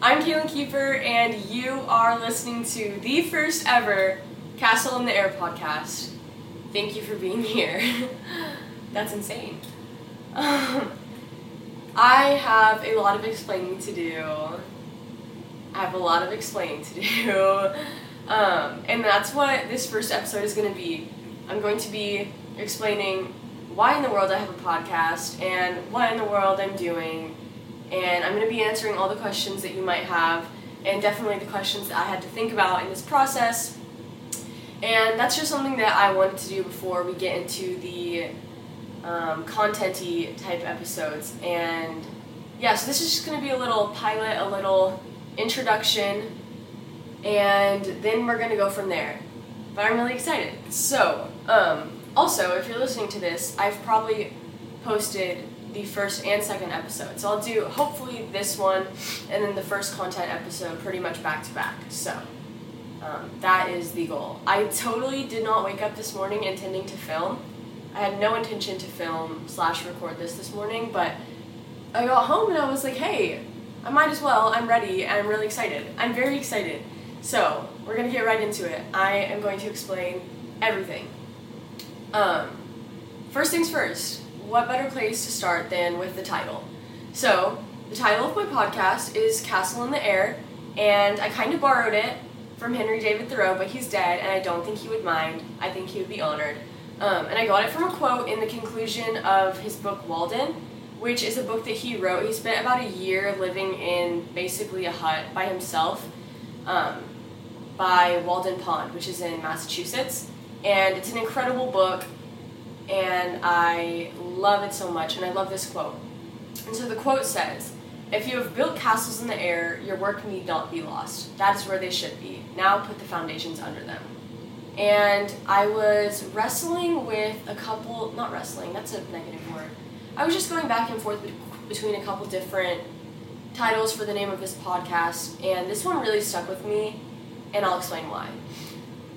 I'm Kaylin Keeper, and you are listening to the first ever Castle in the Air podcast. Thank you for being here. That's insane. Um, I have a lot of explaining to do. I have a lot of explaining to do. Um, and that's what this first episode is going to be. I'm going to be explaining why in the world I have a podcast and what in the world I'm doing. And I'm going to be answering all the questions that you might have, and definitely the questions that I had to think about in this process. And that's just something that I wanted to do before we get into the um, contenty type episodes. And yeah, so this is just going to be a little pilot, a little introduction and then we're gonna go from there. But I'm really excited. So, um, also, if you're listening to this, I've probably posted the first and second episode. So I'll do hopefully this one and then the first content episode pretty much back to back. So um, that is the goal. I totally did not wake up this morning intending to film. I had no intention to film slash record this this morning, but I got home and I was like, hey, I might as well. I'm ready and I'm really excited. I'm very excited. So, we're to get right into it. I am going to explain everything. Um, first things first, what better place to start than with the title? So, the title of my podcast is Castle in the Air, and I kind of borrowed it from Henry David Thoreau, but he's dead, and I don't think he would mind. I think he would be honored. Um, and I got it from a quote in the conclusion of his book Walden, which is a book that he wrote. He spent about a year living in basically a hut by himself um, by Walden Pond, which is in Massachusetts. And it's an incredible book, and I love it so much, and I love this quote. And so the quote says, If you have built castles in the air, your work need not be lost. That is where they should be. Now put the foundations under them. And I was wrestling with a couple, not wrestling, that's a negative word. I was just going back and forth between a couple different titles for the name of this podcast, and this one really stuck with me, and I'll explain why.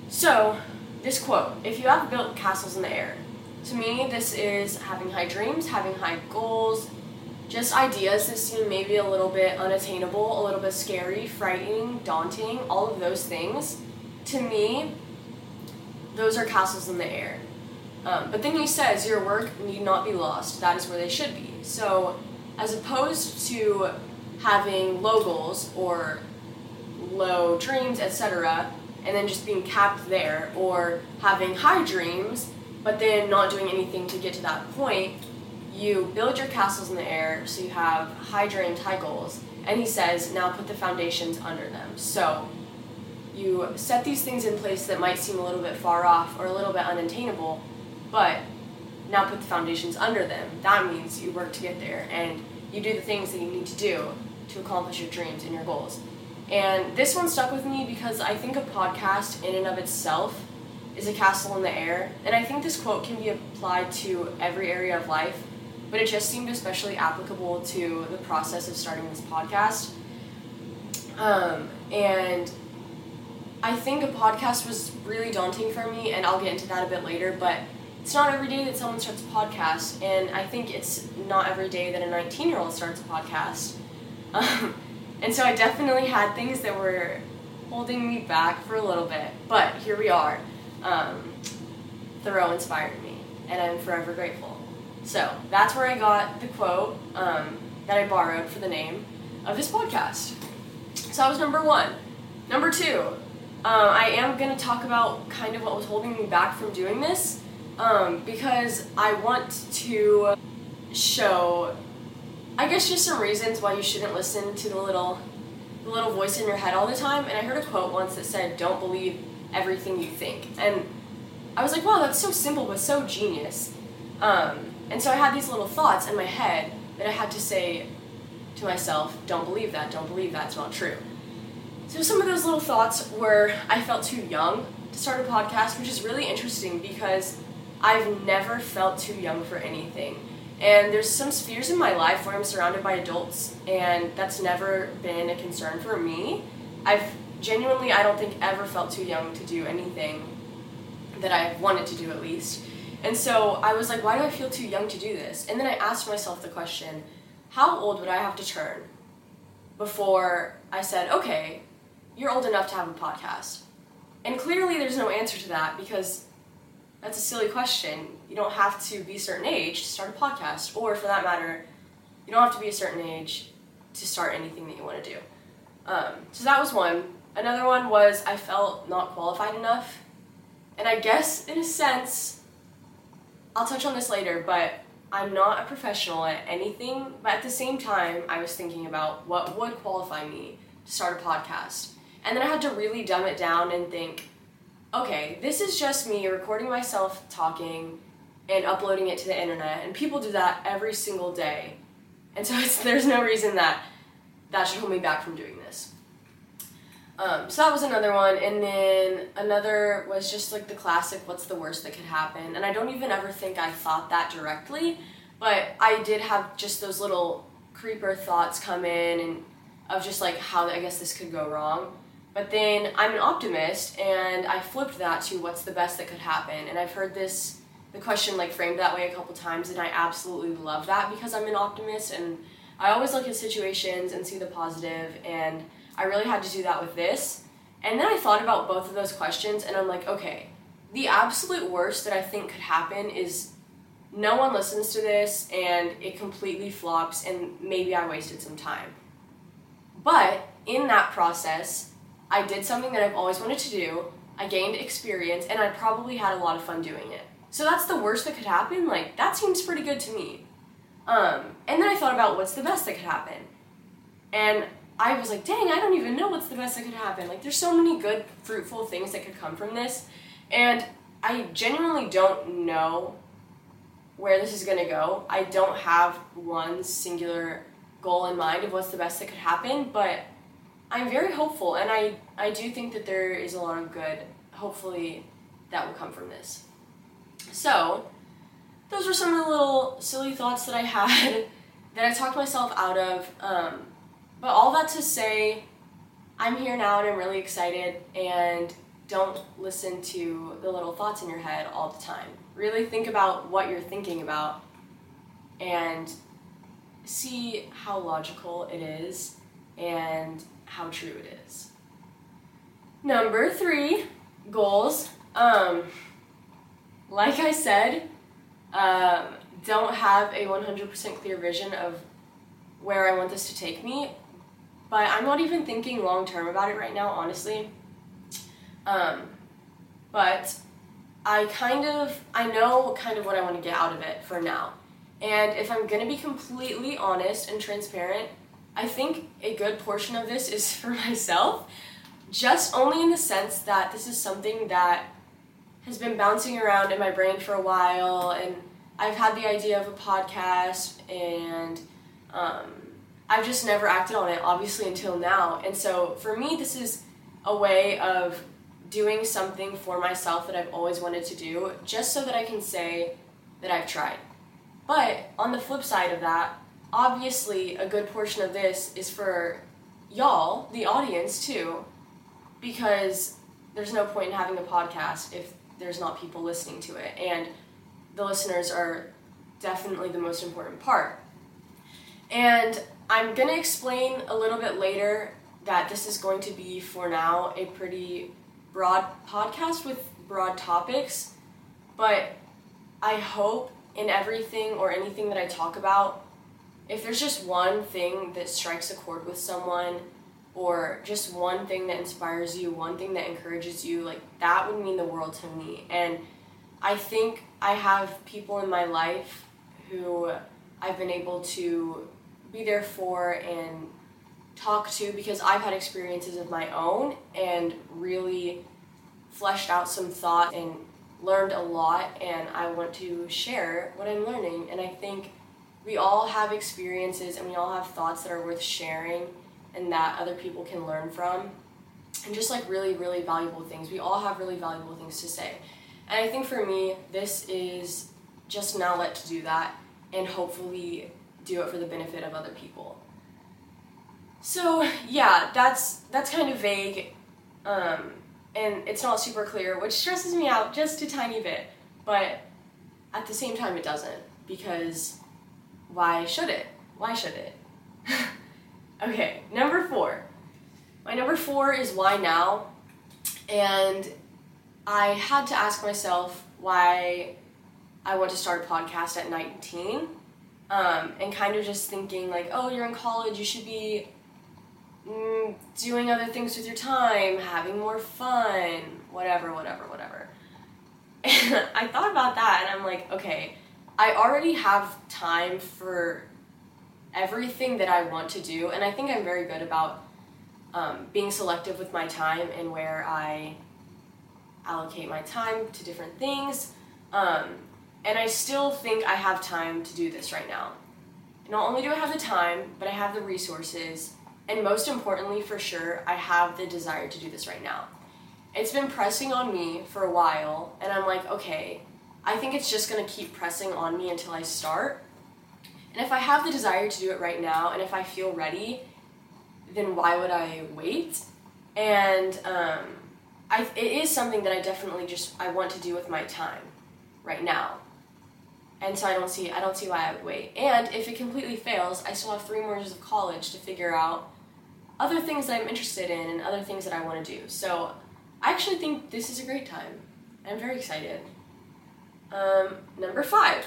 So, this quote If you have built castles in the air, to me, this is having high dreams, having high goals, just ideas that seem maybe a little bit unattainable, a little bit scary, frightening, daunting, all of those things. To me, those are castles in the air. Um, but then he says, Your work need not be lost. That is where they should be. So, as opposed to having low goals or low dreams, etc., and then just being capped there, or having high dreams, but then not doing anything to get to that point, you build your castles in the air so you have high dreams, high goals, and he says, now put the foundations under them. So you set these things in place that might seem a little bit far off or a little bit unattainable, but now put the foundations under them. That means you work to get there and you do the things that you need to do to accomplish your dreams and your goals. And this one stuck with me because I think a podcast in and of itself is a castle in the air. And I think this quote can be applied to every area of life, but it just seemed especially applicable to the process of starting this podcast. Um, and I think a podcast was really daunting for me, and I'll get into that a bit later, but it's not every day that someone starts a podcast, and I think it's not every day that a 19 year old starts a podcast. Um, and so I definitely had things that were holding me back for a little bit, but here we are. Um, Thoreau inspired me, and I'm forever grateful. So that's where I got the quote um, that I borrowed for the name of this podcast. So that was number one. Number two, uh, I am going to talk about kind of what was holding me back from doing this um, because I want to show I guess just some reasons why you shouldn't listen to the little the little voice in your head all the time. And I heard a quote once that said, "Don't believe everything you think." And I was like, "Wow, that's so simple but so genius." Um, and so I had these little thoughts in my head that I had to say to myself, "Don't believe that. Don't believe that. It's not true." So some of those little thoughts were I felt too young to start a podcast, which is really interesting because I've never felt too young for anything. And there's some spheres in my life where I'm surrounded by adults, and that's never been a concern for me. I've genuinely, I don't think, ever felt too young to do anything that I've wanted to do at least. And so I was like, why do I feel too young to do this? And then I asked myself the question, how old would I have to turn before I said, okay, you're old enough to have a podcast. And clearly there's no answer to that because that's a silly question. You don't have to be a certain age to start a podcast, or for that matter, you don't have to be a certain age to start anything that you want to do. Um, so that was one. Another one was I felt not qualified enough. And I guess, in a sense, I'll touch on this later, but I'm not a professional at anything. But at the same time, I was thinking about what would qualify me to start a podcast. And then I had to really dumb it down and think, okay, this is just me recording myself talking and uploading it to the internet, and people do that every single day. And so there's no reason that that should hold me back from doing this. Um, so that was another one, and then another was just like the classic what's the worst that could happen? And I don't even ever think I thought that directly, but I did have just those little creeper thoughts come in and of just like how I guess this could go wrong. But then I'm an optimist, and I flipped that to what's the best that could happen. And I've heard this, the question like framed that way a couple times, and I absolutely love that because I'm an optimist, and I always look at situations and see the positive, and I really had to do that with this. And then I thought about both of those questions, and I'm like, okay, the absolute worst that I think could happen is no one listens to this and it completely flops, and maybe I wasted some time. But in that process, I did something that I've always wanted to do. I gained experience and I probably had a lot of fun doing it. So that's the worst that could happen. Like that seems pretty good to me. Um, and then I thought about what's the best that could happen. And I was like, dang, I don't even know what's the best that could happen. Like there's so many good, fruitful things that could come from this. And I genuinely don't know where this is gonna go. I don't have one singular goal in mind of what's the best that could happen, but I'm very hopeful, and I, I do think that there is a lot of good, hopefully, that will come from this. So, those were some of the little silly thoughts that I had that I talked myself out of. Um, but all that to say, I'm here now and I'm really excited, and don't listen to the little thoughts in your head all the time. Really think about what you're thinking about and see how logical it is and how true it is. Number three, goals. Um, like I said, um, don't have a 100% clear vision of where I want this to take me, but I'm not even thinking long term about it right now, honestly. Um, but I kind of, I know kind of what I want to get out of it for now. And if I'm gonna be completely honest and transparent, I think a good portion of this is for myself, just only in the sense that this is something that has been bouncing around in my brain for a while, and I've had the idea of a podcast, and um, I've just never acted on it, obviously, until now. And so for me, this is a way of doing something for myself that I've always wanted to do, just so that I can say that I've tried. But on the flip side of that, obviously a good portion of this is for y'all, the audience too, because there's no point in having a podcast if there's not people listening to it. And the listeners are definitely the most important part. And I'm to explain a little bit later that this is going to be, for now, a pretty broad podcast with broad topics. But I hope in everything or anything that I talk about, if there's just one thing that strikes a chord with someone or just one thing that inspires you, one thing that encourages you, like that would mean the world to me. And I think I have people in my life who I've been able to be there for and talk to because I've had experiences of my own and really fleshed out some thought and learned a lot and I want to share what I'm learning and I think we all have experiences and we all have thoughts that are worth sharing and that other people can learn from. And just like really, really valuable things. We all have really valuable things to say. And I think for me, this is just now let to do that and hopefully do it for the benefit of other people. So yeah, that's that's kind of vague, um, and it's not super clear, which stresses me out just a tiny bit. But at the same time, it doesn't because why should it? Why should it? Okay, number four. My number four is why now? And I had to ask myself why I want to start a podcast at 19. Um, and kind of just thinking, like, oh, you're in college, you should be mm, doing other things with your time, having more fun, whatever, whatever, whatever. And I thought about that and I'm like, okay, I already have time for everything that I want to do, and I think I'm very good about um, being selective with my time and where I allocate my time to different things. Um, and I still think I have time to do this right now. Not only do I have the time, but I have the resources, and most importantly, for sure, I have the desire to do this right now. It's been pressing on me for a while, and I'm like, okay, I think it's just gonna keep pressing on me until I start. And if I have the desire to do it right now, and if I feel ready, then why would I wait? And um, I, it is something that I definitely just I want to do with my time right now. And so I don't see I don't see why I would wait. And if it completely fails, I still have three more years of college to figure out other things that I'm interested in and other things that I want to do. So I actually think this is a great time. I'm very excited. Um, number five.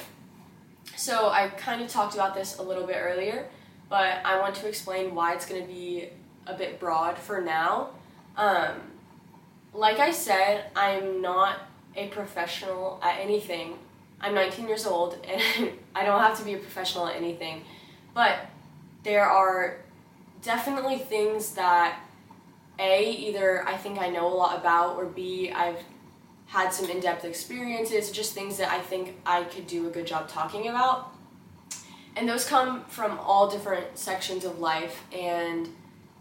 So I kind of talked about this a little bit earlier, but I want to explain why it's going to be a bit broad for now. Um, like I said, I'm not a professional at anything. I'm 19 years old and I don't have to be a professional at anything. But there are definitely things that A, either I think I know a lot about, or B, I've had some in depth experiences, just things that I think I could do a good job talking about. And those come from all different sections of life. And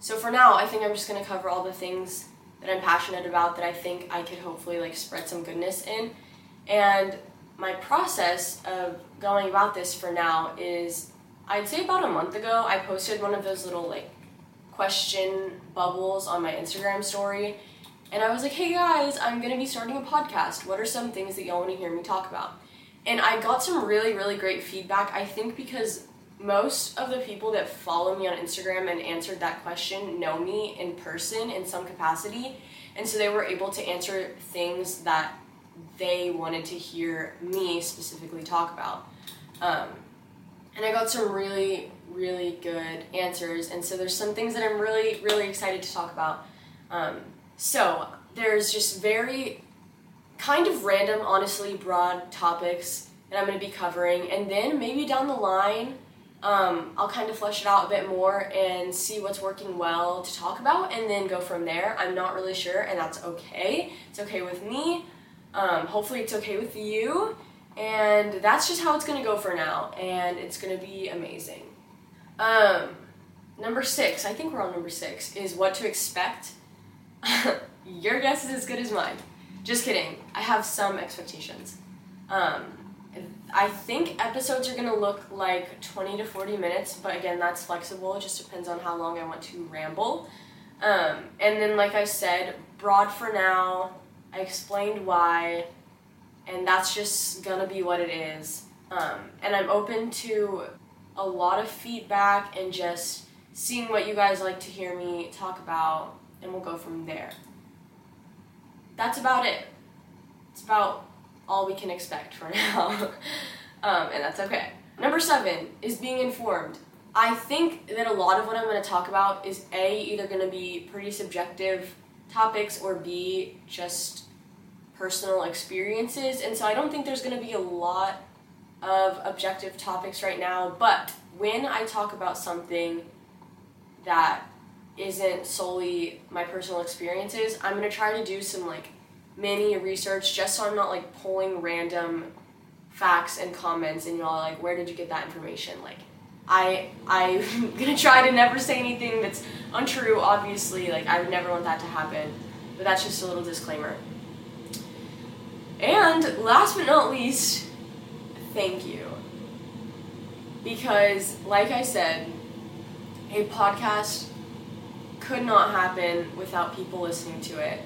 so for now, I think I'm just going to cover all the things that I'm passionate about that I think I could hopefully like spread some goodness in. And my process of going about this for now is I'd say about a month ago, I posted one of those little like question bubbles on my Instagram story and I was like, hey guys, I'm gonna be starting a podcast. What are some things that y'all wanna hear me talk about? And I got some really, really great feedback. I think because most of the people that follow me on Instagram and answered that question know me in person in some capacity. And so they were able to answer things that they wanted to hear me specifically talk about. Um, and I got some really, really good answers. And so there's some things that I'm really, really excited to talk about. Um, so there's just very kind of random, honestly, broad topics that I'm going to be covering, and then maybe down the line, um, I'll kind of flesh it out a bit more and see what's working well to talk about, and then go from there. I'm not really sure, and that's okay. It's okay with me. Um, hopefully, it's okay with you. And that's just how it's to go for now, and it's to be amazing. Um, number six, I think we're on number six, is what to expect Your guess is as good as mine. Just kidding. I have some expectations. Um, I think episodes are gonna look like 20 to 40 minutes, but again, that's flexible. It just depends on how long I want to ramble. Um, and then, like I said, broad for now. I explained why, and that's just gonna be what it is. Um, and I'm open to a lot of feedback and just seeing what you guys like to hear me talk about and we'll go from there. That's about it. It's about all we can expect for now, um, and that's okay. Number seven is being informed. I think that a lot of what I'm going to talk about is A, either going to be pretty subjective topics, or B, just personal experiences. And so I don't think there's going to be a lot of objective topics right now, but when I talk about something that isn't solely my personal experiences, I'm gonna try to do some like mini research just so I'm not like pulling random facts and comments and y'all like where did you get that information like I I'm gonna try to never say anything that's untrue obviously like I would never want that to happen but that's just a little disclaimer and last but not least thank you because like I said a podcast could not happen without people listening to it.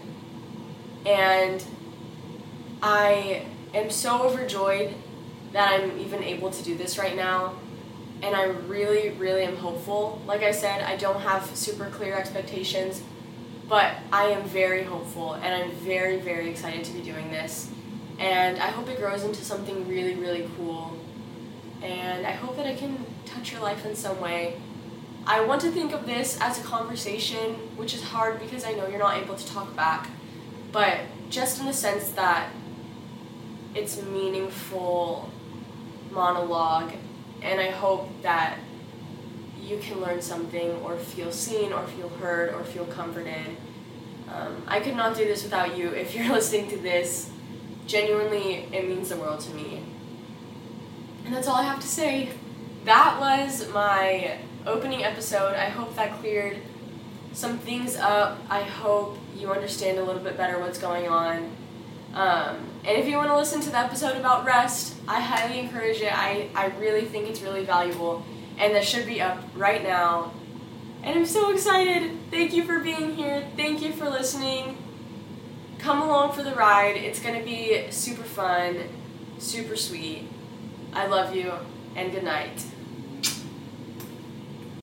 And I am so overjoyed that I'm even able to do this right now. and I really, really am hopeful. Like I said, I don't have super clear expectations, but I am very hopeful and I'm very, very excited to be doing this. And I hope it grows into something really, really cool. And I hope that I can touch your life in some way. I want to think of this as a conversation, which is hard because I know you're not able to talk back, but just in the sense that it's meaningful monologue, and I hope that you can learn something or feel seen or feel heard or feel comforted. Um, I could not do this without you. If you're listening to this, genuinely, it means the world to me. And that's all I have to say. That was my opening episode. I hope that cleared some things up. I hope you understand a little bit better what's going on. Um, and if you want to listen to the episode about rest, I highly encourage it. I, I really think it's really valuable. And that should be up right now. And I'm so excited. Thank you for being here. Thank you for listening. Come along for the ride. It's going to be super fun, super sweet. I love you, and good night.